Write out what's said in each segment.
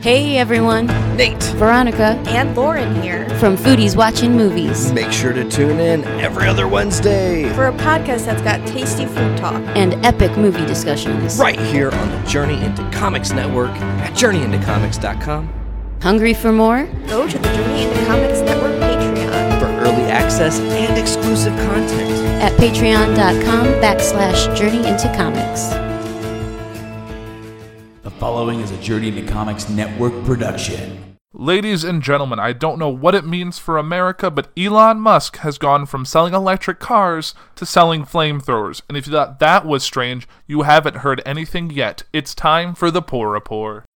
Hey everyone, Nate. Veronica and Lauren here from Foodies Watching Movies Make sure to tune in every other Wednesday. for a podcast that's got tasty food talk. and epic movie discussions. Right here on the Journey into Comics Network at journeyintocomics.com Hungry for more? Go to the Journey into Comics Network Patreon. for early access and exclusive content. At patreon.com backslash journey into comics. Following is a Journey into Comics Network production. Ladies and gentlemen, I don't know what it means for America, but Elon Musk has gone from selling electric cars to selling flamethrowers. And if you thought that was strange, you haven't heard anything yet. It's time for the Poor Rapport.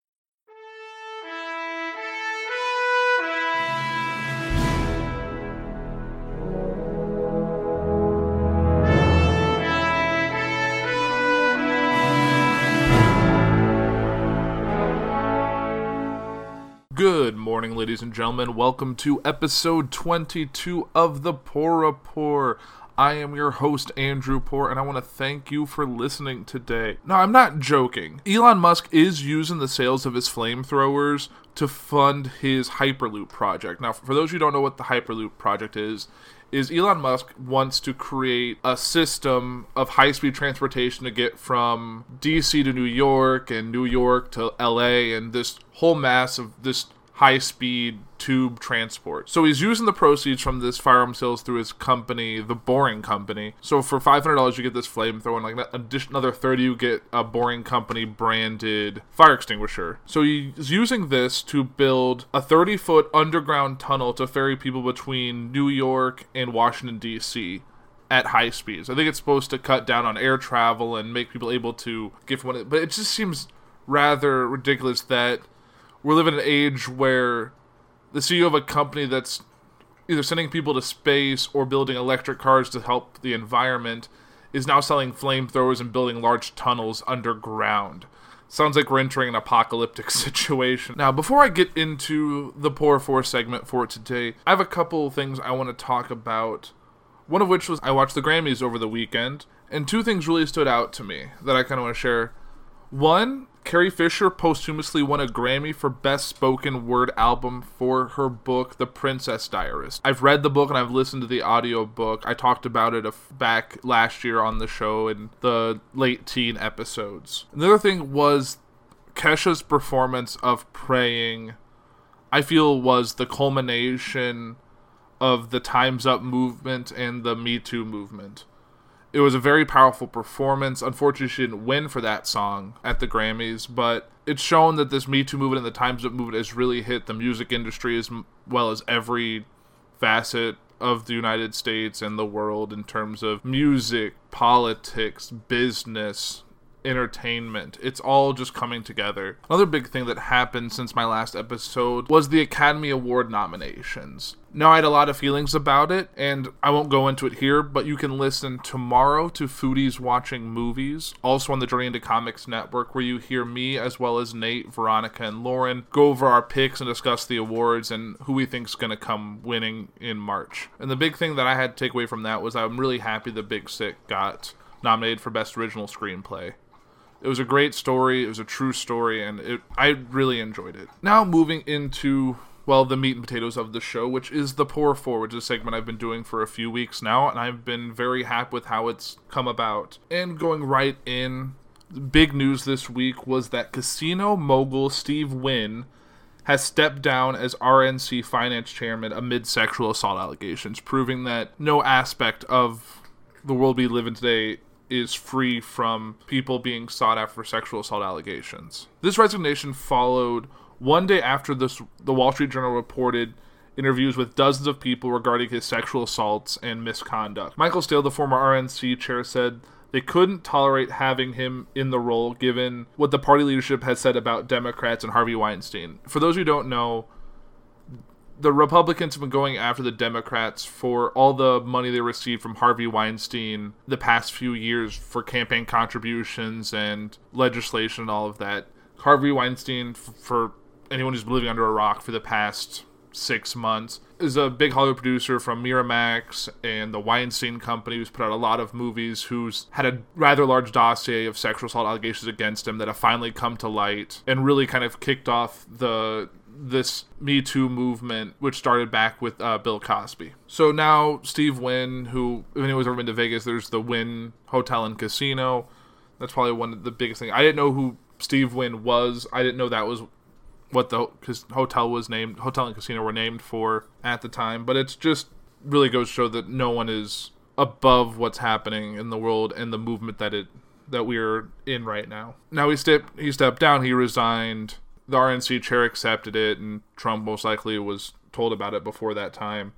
Good morning, ladies and gentlemen. Welcome to episode 22 of the Poor Rapport. I am your host, Andrew Poor, and I want to thank you for listening today. Now, I'm not joking. Elon Musk is using the sales of his flamethrowers to fund his Hyperloop project. Now, for those who don't know what the Hyperloop project is, is Elon Musk wants to create a system of high speed transportation to get from DC to New York and New York to LA and this whole mass of this high speed tube transport. So he's using the proceeds from this firearm sales through his company, the Boring Company. So for $500 you get this flamethrower and like another 30 you get a Boring Company branded fire extinguisher. So he's using this to build a 30 foot underground tunnel to ferry people between New York and Washington DC at high speeds. I think it's supposed to cut down on air travel and make people able to get from one. But it just seems rather ridiculous that we're living in an age where the CEO of a company that's either sending people to space or building electric cars to help the environment is now selling flamethrowers and building large tunnels underground. Sounds like we're entering an apocalyptic situation. Now, before I get into the Poor Four segment for today, I have a couple things I want to talk about. One of which was I watched the Grammys over the weekend, and two things really stood out to me that I kind of want to share. One, Carrie Fisher posthumously won a Grammy for Best Spoken Word Album for her book, The Princess Diarist. I've read the book and I've listened to the audio book. I talked about it back last year on the show in the late teen episodes. Another thing was Kesha's performance of Praying, I feel, was the culmination of the Time's Up movement and the Me Too movement it was a very powerful performance. Unfortunately, she didn't win for that song at the Grammys, but it's shown that this Me Too movement and the Times Up movement has really hit the music industry as well as every facet of the United States and the world in terms of music, politics, business, entertainment. It's all just coming together. Another big thing that happened since my last episode was the Academy Award nominations. Now, I had a lot of feelings about it, and I won't go into it here, but you can listen tomorrow to Foodies Watching Movies, also on the Journey into Comics Network, where you hear me as well as Nate, Veronica, and Lauren go over our picks and discuss the awards and who we think's going to come winning in March. And the big thing that I had to take away from that was I'm really happy the Big Sick got nominated for Best Original Screenplay. It was a great story. It was a true story, and it, I really enjoyed it. Now, moving into well, the meat and potatoes of the show, which is the Poor Four, which is a segment I've been doing for a few weeks now, and I've been very happy with how it's come about. And going right in, big news this week was that casino mogul Steve Wynn has stepped down as RNC finance chairman amid sexual assault allegations, proving that no aspect of the world we live in today is free from people being sought after sexual assault allegations. This resignation followed one day after this, the Wall Street Journal reported interviews with dozens of people regarding his sexual assaults and misconduct. Michael Steele, the former RNC chair, said they couldn't tolerate having him in the role given what the party leadership had said about Democrats and Harvey Weinstein. For those who don't know, the Republicans have been going after the Democrats for all the money they received from Harvey Weinstein the past few years for campaign contributions and legislation and all of that. Harvey Weinstein, for anyone who's been living under a rock for the past six months. Is a big Hollywood producer from Miramax and the Weinstein Company, who's put out a lot of movies, who's had a rather large dossier of sexual assault allegations against him that have finally come to light and really kind of kicked off the this Me Too movement, which started back with uh, Bill Cosby. So now Steve Wynn, who if anyone's ever been to Vegas, there's the Wynn Hotel and Casino. That's probably one of the biggest things. I didn't know who Steve Wynn was. I didn't know that was what the hotel was named. Hotel and casino were named for at the time. But it's just really goes to show that no one is above what's happening in the world and the movement that it that we're in right now. Now he stepped he stepped down. He resigned. The RNC chair accepted it, and Trump most likely was told about it before that time.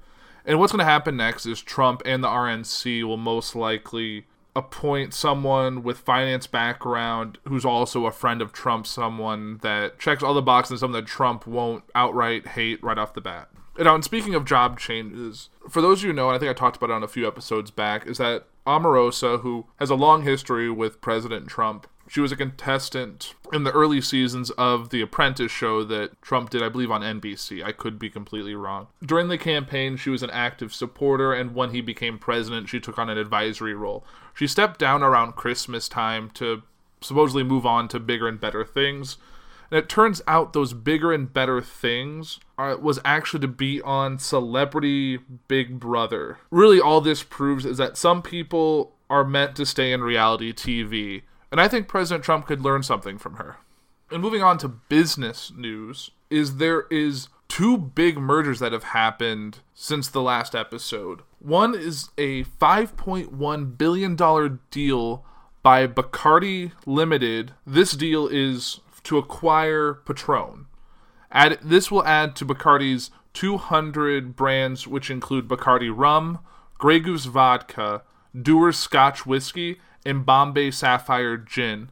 And what's going to happen next is Trump and the RNC will most likely appoint someone with finance background who's also a friend of Trump, someone that checks all the boxes, someone that Trump won't outright hate right off the bat. And and speaking of job changes, for those of you who know, and I think I talked about it on a few episodes back, is that Omarosa, who has a long history with President Trump, she was a contestant in the early seasons of The Apprentice show that Trump did, I believe, on NBC. I could be completely wrong. During the campaign, she was an active supporter, and when he became president, she took on an advisory role. She stepped down around Christmas time to supposedly move on to bigger and better things. And it turns out those bigger and better things are, was actually to be on Celebrity Big Brother. Really, all this proves is that some people are meant to stay in reality TV and I think President Trump could learn something from her. And moving on to business news, is there is two big mergers that have happened since the last episode. One is a 5.1 billion dollar deal by Bacardi Limited. This deal is to acquire Patron. Add, this will add to Bacardi's 200 brands, which include Bacardi Rum, Grey Goose Vodka, Dewar's Scotch Whiskey, and Bombay Sapphire Gin.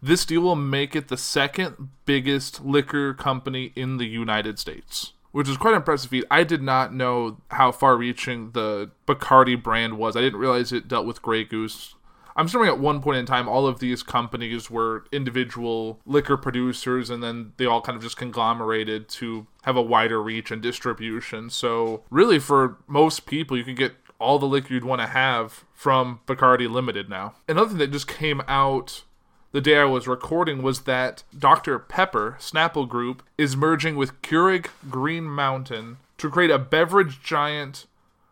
This deal will make it the second biggest liquor company in the United States, which is quite an impressive feat. I did not know how far reaching the Bacardi brand was. I didn't realize it dealt with Grey Goose. I'm assuming at one point in time, all of these companies were individual liquor producers, and then they all kind of just conglomerated to have a wider reach and distribution. So, really, for most people, you can get all the liquor you'd want to have from Bacardi Limited now. Another thing that just came out the day I was recording was that Dr. Pepper, Snapple Group, is merging with Keurig Green Mountain to create a beverage giant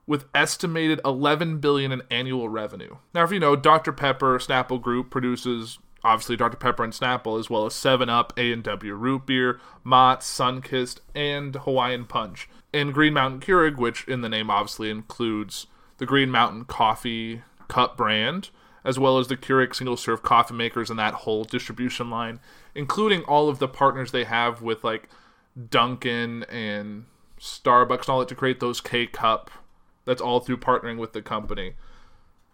with estimated 11 billion in annual revenue. Now, if you know, Dr. Pepper Snapple Group produces obviously Dr. Pepper and Snapple, as well as 7 Up, A&W Root Beer, Mott's, Sunkist, and Hawaiian Punch. And Green Mountain Keurig, which in the name obviously includes the Green Mountain Coffee Cup brand, as well as the Keurig single serve coffee makers and that whole distribution line, including all of the partners they have with like Dunkin' and Starbucks and all that to create those K Cup. That's all through partnering with the company.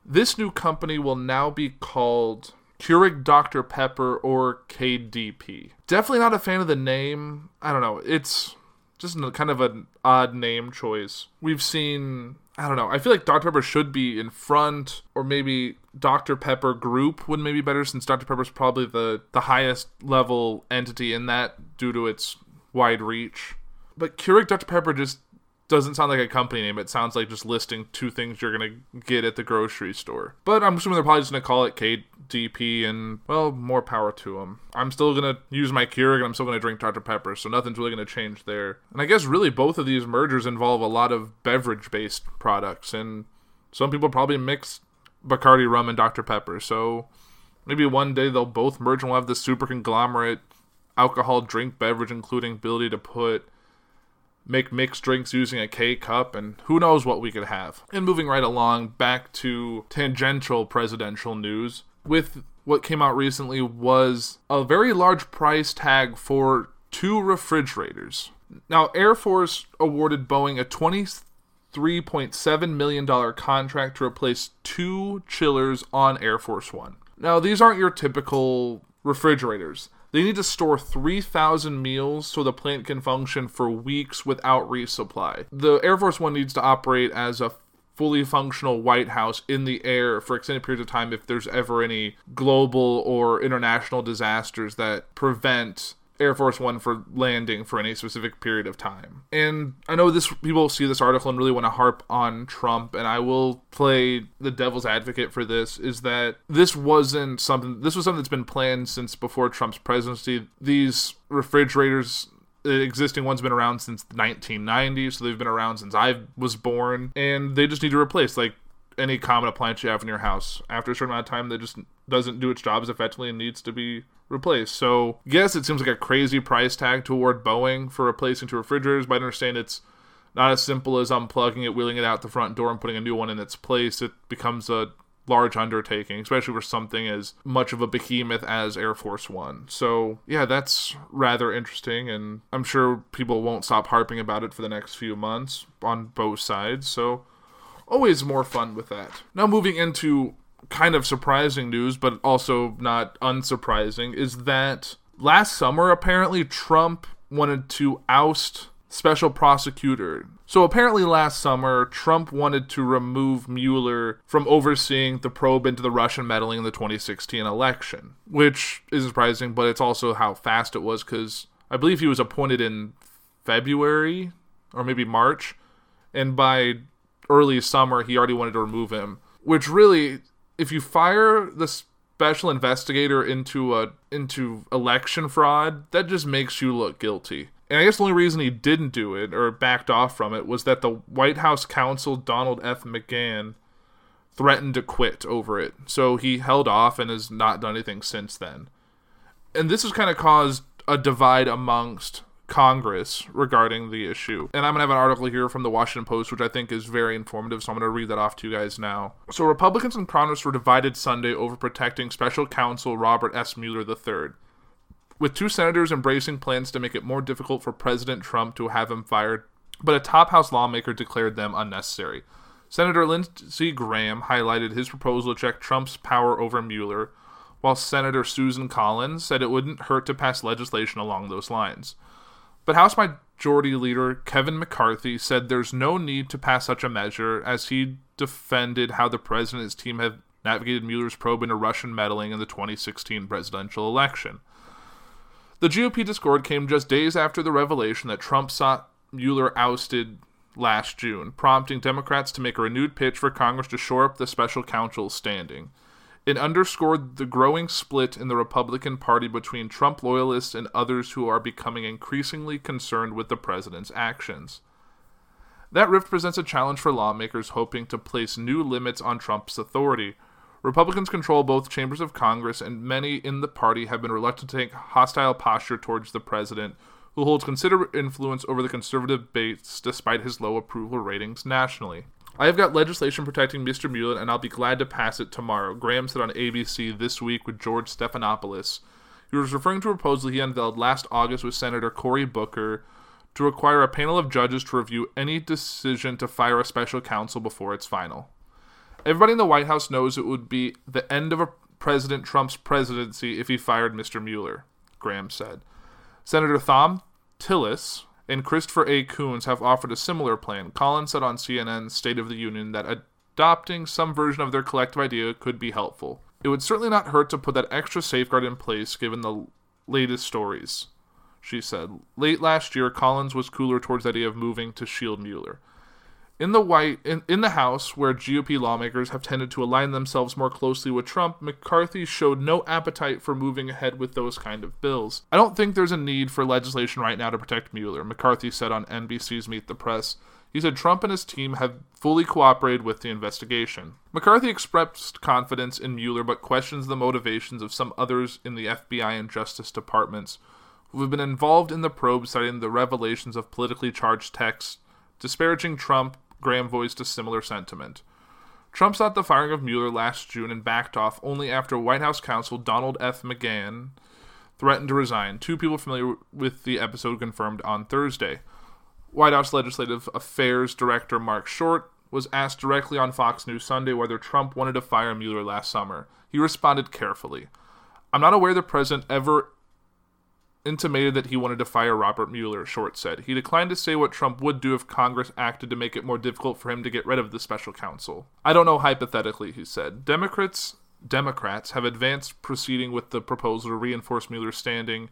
This new company will now be called Keurig Dr. Pepper or KDP. Definitely not a fan of the name. I don't know. It's just kind of an odd name choice. We've seen I don't know. I feel like Dr. Pepper should be in front, or maybe Dr. Pepper Group would maybe be better since Dr. Pepper's probably the, the highest level entity in that due to its wide reach. But Keurig Dr. Pepper just doesn't sound like a company name. It sounds like just listing two things you're gonna get at the grocery store. But I'm assuming they're probably just gonna call it KDP, and well, more power to them. I'm still gonna use my Keurig, and I'm still gonna drink Dr Pepper, so nothing's really gonna change there. And I guess really both of these mergers involve a lot of beverage-based products, and some people probably mix Bacardi rum and Dr Pepper. So maybe one day they'll both merge and we'll have this super conglomerate alcohol drink beverage, including ability to put make mixed drinks using a K cup, and who knows what we could have. And moving right along, back to tangential presidential news, with what came out recently was a very large price tag for two refrigerators. Now, Air Force awarded Boeing a $23.7 million contract to replace two chillers on Air Force One. Now, these aren't your typical refrigerators. They need to store 3,000 meals so the plant can function for weeks without resupply. The Air Force One needs to operate as a fully functional White House in the air for extended periods of time if there's ever any global or international disasters that prevent Air Force One for landing for any specific period of time. And I know this people see this article and really want to harp on Trump, and I will play the devil's advocate for this. Is that this wasn't something? This was something that's been planned since before Trump's presidency. These refrigerators the existing one's been around since 1990, so they've been around since I was born, and they just need to replace like any common appliance you have in your house. After a certain amount of time, that just doesn't do its job as effectively and needs to be replaced. So, yes, it seems like a crazy price tag to award Boeing for replacing two refrigerators, but I understand it's not as simple as unplugging it, wheeling it out the front door, and putting a new one in its place. It becomes a large undertaking, especially for something as much of a behemoth as Air Force One. So, yeah, that's rather interesting, and I'm sure people won't stop harping about it for the next few months on both sides. So, always more fun with that. Now, moving into kind of surprising news, but also not unsurprising, is that last summer, apparently, Trump wanted to oust special prosecutor. So apparently last summer, Trump wanted to remove Mueller from overseeing the probe into the Russian meddling in the 2016 election, which is surprising, but it's also how fast it was because I believe he was appointed in February or maybe March, and by early summer he already wanted to remove him, which really, if you fire the special investigator into a into election fraud, that just makes you look guilty. And I guess the only reason he didn't do it or backed off from it was that the White House counsel Donald F. McGahn threatened to quit over it. So he held off and has not done anything since then. And this has kind of caused a divide amongst Congress regarding the issue. And I'm going to have an article here from the Washington Post, which I think is very informative, so I'm going to read that off to you guys now. So, Republicans in Congress were divided Sunday over protecting special counsel Robert S. Mueller III with two senators embracing plans to make it more difficult for President Trump to have him fired, but a top House lawmaker declared them unnecessary. Senator Lindsey Graham highlighted his proposal to check Trump's power over Mueller, while Senator Susan Collins said it wouldn't hurt to pass legislation along those lines. But House Majority Leader Kevin McCarthy said there's no need to pass such a measure, as he defended how the president and his team have navigated Mueller's probe into Russian meddling in the 2016 presidential election. The GOP discord came just days after the revelation that Trump sought Mueller ousted last June, prompting Democrats to make a renewed pitch for Congress to shore up the special counsel's standing. It underscored the growing split in the Republican Party between Trump loyalists and others who are becoming increasingly concerned with the president's actions. That rift presents a challenge for lawmakers hoping to place new limits on Trump's authority, Republicans control both chambers of Congress, and many in the party have been reluctant to take hostile posture towards the president, who holds considerable influence over the conservative base despite his low approval ratings nationally. I have got legislation protecting Mr. Mueller, and I'll be glad to pass it tomorrow, Graham said on ABC This Week with George Stephanopoulos. He was referring to a proposal he unveiled last August with Senator Cory Booker to require a panel of judges to review any decision to fire a special counsel before it's final. Everybody in the White House knows it would be the end of a President Trump's presidency if he fired Mr. Mueller, Graham said. Senator Thom Tillis and Christopher A. Coons have offered a similar plan. Collins said on CNN's State of the Union that adopting some version of their collective idea could be helpful. It would certainly not hurt to put that extra safeguard in place given the latest stories, she said. Late last year, Collins was cooler towards the idea of moving to shield Mueller. In the White in, in the House, where GOP lawmakers have tended to align themselves more closely with Trump, McCarthy showed no appetite for moving ahead with those kind of bills. I don't think there's a need for legislation right now to protect Mueller, McCarthy said on NBC's Meet the Press. He said Trump and his team have fully cooperated with the investigation. McCarthy expressed confidence in Mueller but questions the motivations of some others in the FBI and Justice Departments who have been involved in the probe, citing the revelations of politically charged texts disparaging Trump Graham voiced a similar sentiment. Trump sought the firing of Mueller last June and backed off only after White House counsel Donald F. McGahn threatened to resign. Two people familiar with the episode confirmed on Thursday. White House Legislative Affairs Director Mark Short was asked directly on Fox News Sunday whether Trump wanted to fire Mueller last summer. He responded carefully. I'm not aware the president ever intimated that he wanted to fire Robert Mueller, Short said. He declined to say what Trump would do if Congress acted to make it more difficult for him to get rid of the special counsel. I don't know hypothetically, he said. Democrats Democrats have advanced proceeding with the proposal to reinforce Mueller's standing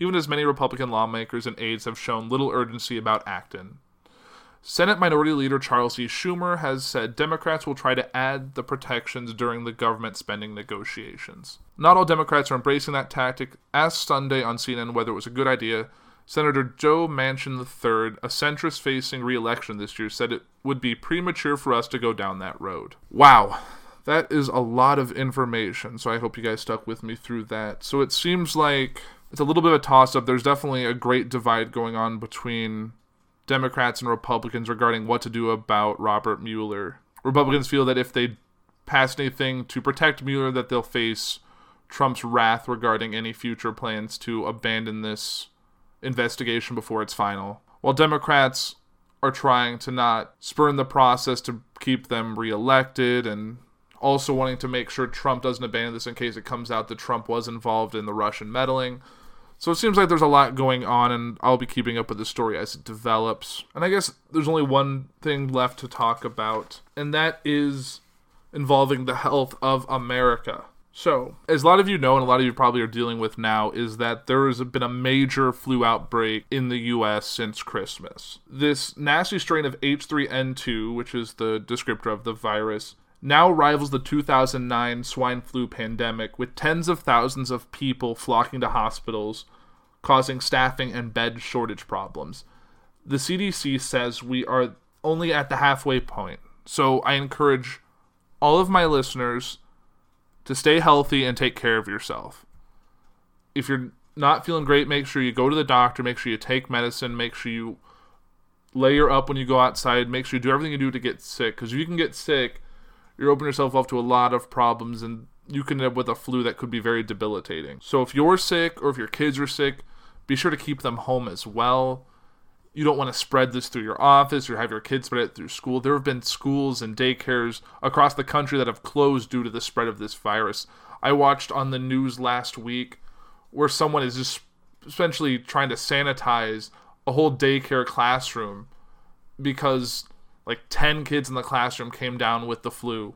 even as many Republican lawmakers and aides have shown little urgency about acting. Senate Minority Leader Charles E. Schumer has said Democrats will try to add the protections during the government spending negotiations. Not all Democrats are embracing that tactic. Asked Sunday on CNN whether it was a good idea, Senator Joe Manchin III, a centrist facing re election this year, said it would be premature for us to go down that road. Wow, that is a lot of information, so I hope you guys stuck with me through that. So it seems like it's a little bit of a toss up. There's definitely a great divide going on between Democrats and Republicans regarding what to do about Robert Mueller. Republicans feel that if they pass anything to protect Mueller, that they'll face Trump's wrath regarding any future plans to abandon this investigation before it's final. While Democrats are trying to not spurn the process to keep them reelected and also wanting to make sure Trump doesn't abandon this in case it comes out that Trump was involved in the Russian meddling. So it seems like there's a lot going on, and I'll be keeping up with the story as it develops. And I guess there's only one thing left to talk about, and that is involving the health of America. So, as a lot of you know, and a lot of you probably are dealing with now, is that there has been a major flu outbreak in the US since Christmas. This nasty strain of H3N2, which is the descriptor of the virus, now rivals the 2009 swine flu pandemic, with tens of thousands of people flocking to hospitals, causing staffing and bed shortage problems. The CDC says we are only at the halfway point, so I encourage all of my listeners to stay healthy and take care of yourself. If you're not feeling great, make sure you go to the doctor, make sure you take medicine, make sure you layer up when you go outside, make sure you do everything you do to get sick, because if you can get sick, you're opening yourself up to a lot of problems and you can end up with a flu that could be very debilitating. So if you're sick or if your kids are sick, be sure to keep them home as well. You don't want to spread this through your office or have your kids spread it through school. There have been schools and daycares across the country that have closed due to the spread of this virus. I watched on the news last week where someone is just essentially trying to sanitize a whole daycare classroom because like 10 kids in the classroom came down with the flu.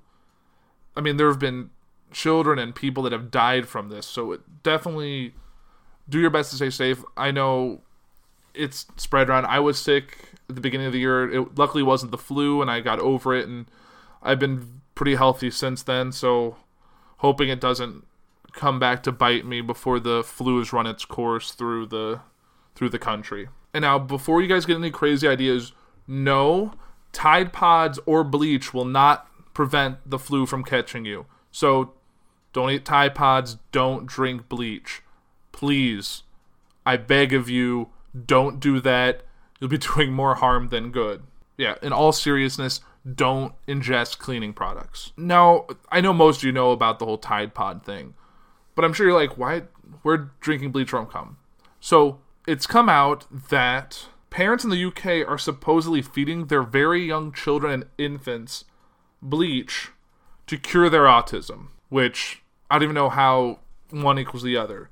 I mean, there have been children and people that have died from this, so it definitely do your best to stay safe. I know it's spread around. I was sick at the beginning of the year. It luckily wasn't the flu, and I got over it, and I've been pretty healthy since then. So, hoping it doesn't come back to bite me before the flu has run its course through the through the country. And now, before you guys get any crazy ideas, no, Tide Pods or bleach will not prevent the flu from catching you. So don't eat Tide Pods, don't drink bleach. Please, I beg of you, don't do that. You'll be doing more harm than good. Yeah, in all seriousness, don't ingest cleaning products. Now, I know most of you know about the whole Tide Pod thing, but I'm sure you're like, why? Where drinking bleach from come? So it's come out that parents in the UK are supposedly feeding their very young children and infants bleach to cure their autism, which I don't even know how one equals the other.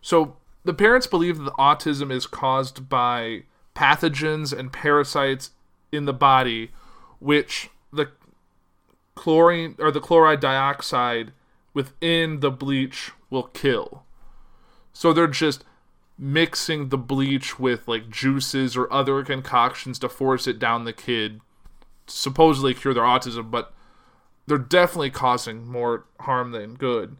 So the parents believe that autism is caused by pathogens and parasites in the body, which the chlorine or the chloride dioxide within the bleach will kill. So they're just mixing the bleach with like juices or other concoctions to force it down the kid supposedly cure their autism, but they're definitely causing more harm than good.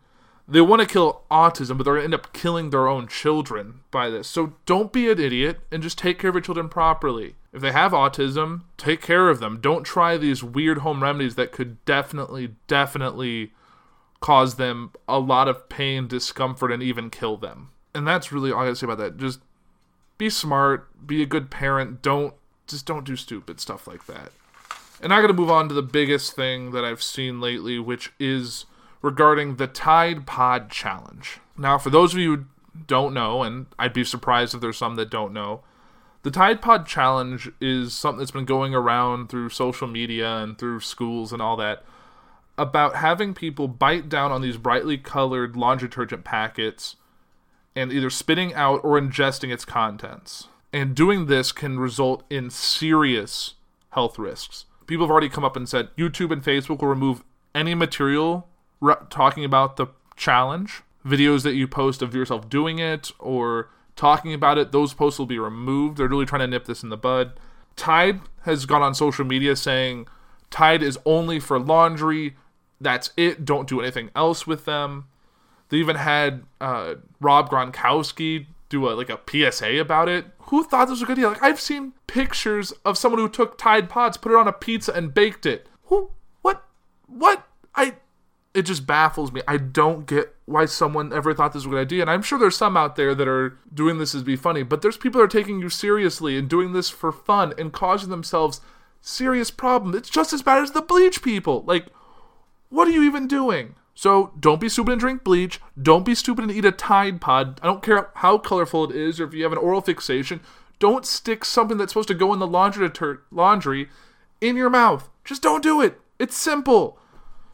They want to kill autism, but they're going to end up killing their own children by this. So don't be an idiot and just take care of your children properly. If they have autism, take care of them. Don't try these weird home remedies that could definitely, definitely cause them a lot of pain, discomfort, and even kill them and that's really all I gotta say about that. Just be smart, be a good parent. Don't just don't do stupid stuff like that. And I gotta move on to the biggest thing that I've seen lately, which is regarding the Tide Pod Challenge. Now, for those of you who don't know, and I'd be surprised if there's some that don't know, the Tide Pod Challenge is something that's been going around through social media and through schools and all that about having people bite down on these brightly colored laundry detergent packets and either spitting out or ingesting its contents. And doing this can result in serious health risks. People have already come up and said YouTube and Facebook will remove any material re- talking about the challenge, videos that you post of yourself doing it, or talking about it, those posts will be removed. They're really trying to nip this in the bud. Tide has gone on social media saying Tide is only for laundry. That's it. Don't do anything else with them. They even had uh, Rob Gronkowski do a like a PSA about it. Who thought this was a good idea? Like I've seen pictures of someone who took Tide Pods, put it on a pizza, and baked it. Who? What? What? I. It just baffles me. I don't get why someone ever thought this was a good idea. And I'm sure there's some out there that are doing this as be funny, but there's people that are taking you seriously and doing this for fun and causing themselves serious problems. It's just as bad as the bleach people. Like, what are you even doing? So don't be stupid and drink bleach. Don't be stupid and eat a Tide Pod. I don't care how colorful it is or if you have an oral fixation. Don't stick something that's supposed to go in the laundry deter- laundry in your mouth. Just don't do it. It's simple.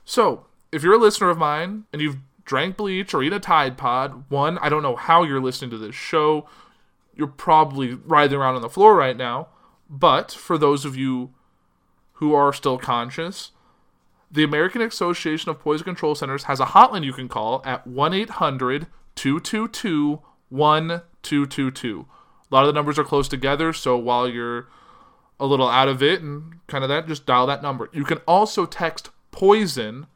So if you're a listener of mine and you've drank bleach or eaten a Tide Pod, one, I don't know how you're listening to this show. You're probably writhing around on the floor right now. But for those of you who are still conscious, the American Association of Poison Control Centers has a hotline you can call at 1 800 222 1222. A lot of the numbers are close together, so while you're a little out of it and kind of that, just dial that number. You can also text poison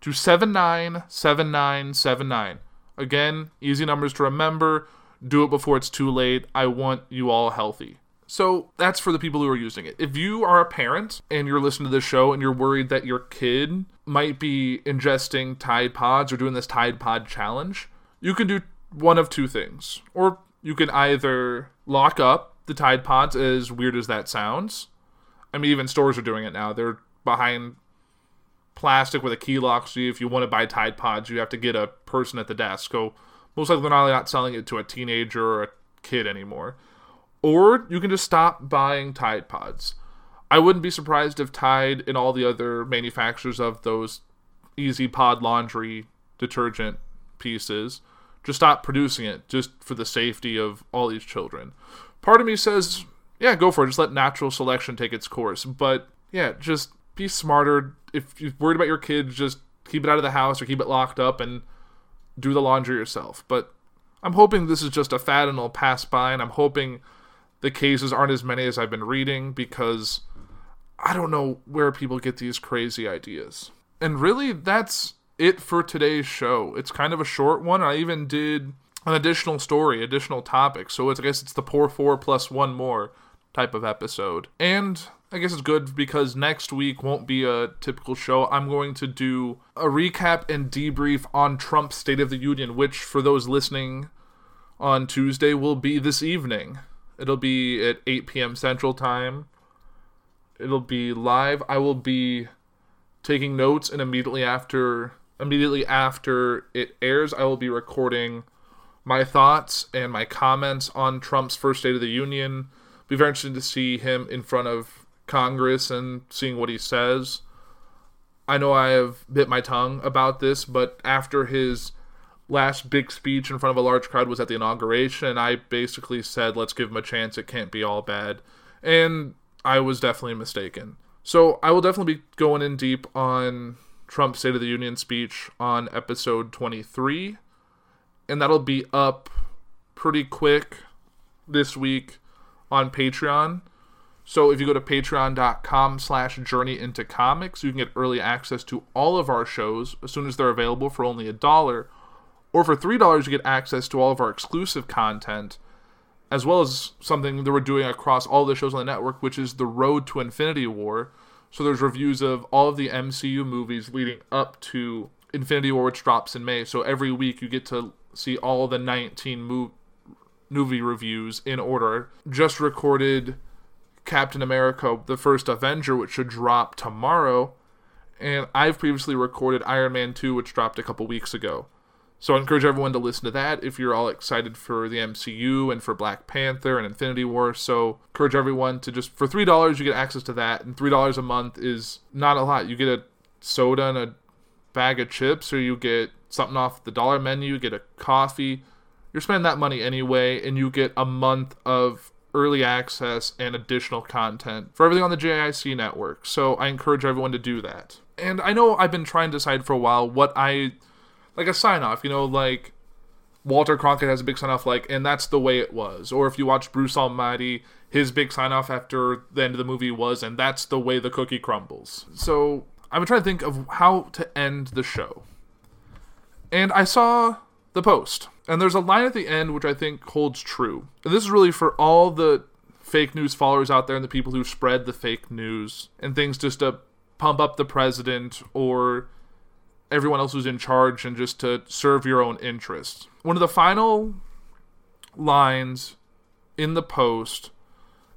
to 797979. Again, easy numbers to remember. Do it before it's too late. I want you all healthy. So that's for the people who are using it. If you are a parent and you're listening to this show and you're worried that your kid might be ingesting Tide Pods or doing this Tide Pod challenge, you can do one of two things. Or you can either lock up the Tide Pods, as weird as that sounds. I mean, even stores are doing it now. They're behind plastic with a key lock. So if you want to buy Tide Pods, you have to get a person at the desk. So most likely they're not selling it to a teenager or a kid anymore. Or you can just stop buying Tide Pods. I wouldn't be surprised if Tide and all the other manufacturers of those Easy Pod laundry detergent pieces just stop producing it just for the safety of all these children. Part of me says, yeah, go for it. Just let natural selection take its course. But yeah, just be smarter. If you're worried about your kids, just keep it out of the house or keep it locked up and do the laundry yourself. But I'm hoping this is just a fad and it'll pass by, and I'm hoping the cases aren't as many as I've been reading because I don't know where people get these crazy ideas. And really, that's it for today's show. It's kind of a short one. I even did an additional story, additional topic. So it's, I guess it's the poor four plus one more type of episode. And I guess it's good because next week won't be a typical show. I'm going to do a recap and debrief on Trump's State of the Union, which for those listening on Tuesday will be this evening. It'll be at 8 p.m. Central Time. It'll be live. I will be taking notes and immediately after immediately after it airs, I will be recording my thoughts and my comments on Trump's first State of the Union. Be very interested to see him in front of Congress and seeing what he says. I know I have bit my tongue about this, but after his last big speech in front of a large crowd was at the inauguration, I basically said, let's give him a chance, it can't be all bad. And I was definitely mistaken. So I will definitely be going in deep on Trump's State of the Union speech on episode 23, and that'll be up pretty quick this week on Patreon. So if you go to patreon.com slash journey into comics, you can get early access to all of our shows as soon as they're available for only a dollar. Or for $3, you get access to all of our exclusive content, as well as something that we're doing across all the shows on the network, which is The Road to Infinity War. So there's reviews of all of the MCU movies leading up to Infinity War, which drops in May. So every week you get to see all the 19 mo- movie reviews in order. Just recorded Captain America, the first Avenger, which should drop tomorrow. And I've previously recorded Iron Man 2, which dropped a couple weeks ago. So I encourage everyone to listen to that if you're all excited for the MCU and for Black Panther and Infinity War. So encourage everyone to just for three dollars you get access to that, and three dollars a month is not a lot. You get a soda and a bag of chips, or you get something off the dollar menu, you get a coffee. You're spending that money anyway, and you get a month of early access and additional content for everything on the JIC network. So I encourage everyone to do that. And I know I've been trying to decide for a while what I like a sign off, you know, like Walter Cronkite has a big sign off like, and that's the way it was. Or if you watch Bruce Almighty, his big sign off after the end of the movie was, and that's the way the cookie crumbles. So I've been trying to think of how to end the show. And I saw the post. And there's a line at the end which I think holds true. And this is really for all the fake news followers out there and the people who spread the fake news and things just to pump up the president or everyone else who's in charge and just to serve your own interests. One of the final lines in the post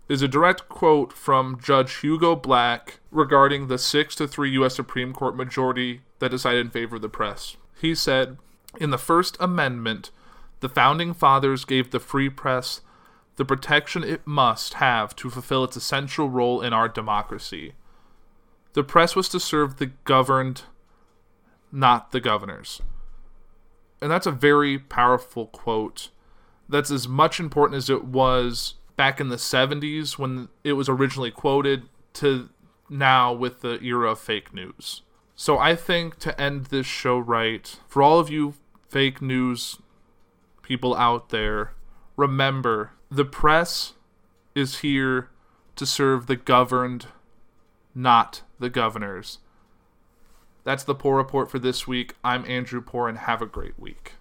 is a direct quote from Judge Hugo Black regarding the 6 to 3 US Supreme Court majority that decided in favor of the press. He said, "In the First Amendment, the founding fathers gave the free press the protection it must have to fulfill its essential role in our democracy. The press was to serve the governed, not the governors." And that's a very powerful quote. That's as much important as it was back in the 70s when it was originally quoted to now with the era of fake news. So I think to end this show right, for all of you fake news people out there, remember the press is here to serve the governed, not the governors. That's the Poor Report for this week. I'm Andrew Poor, and have a great week.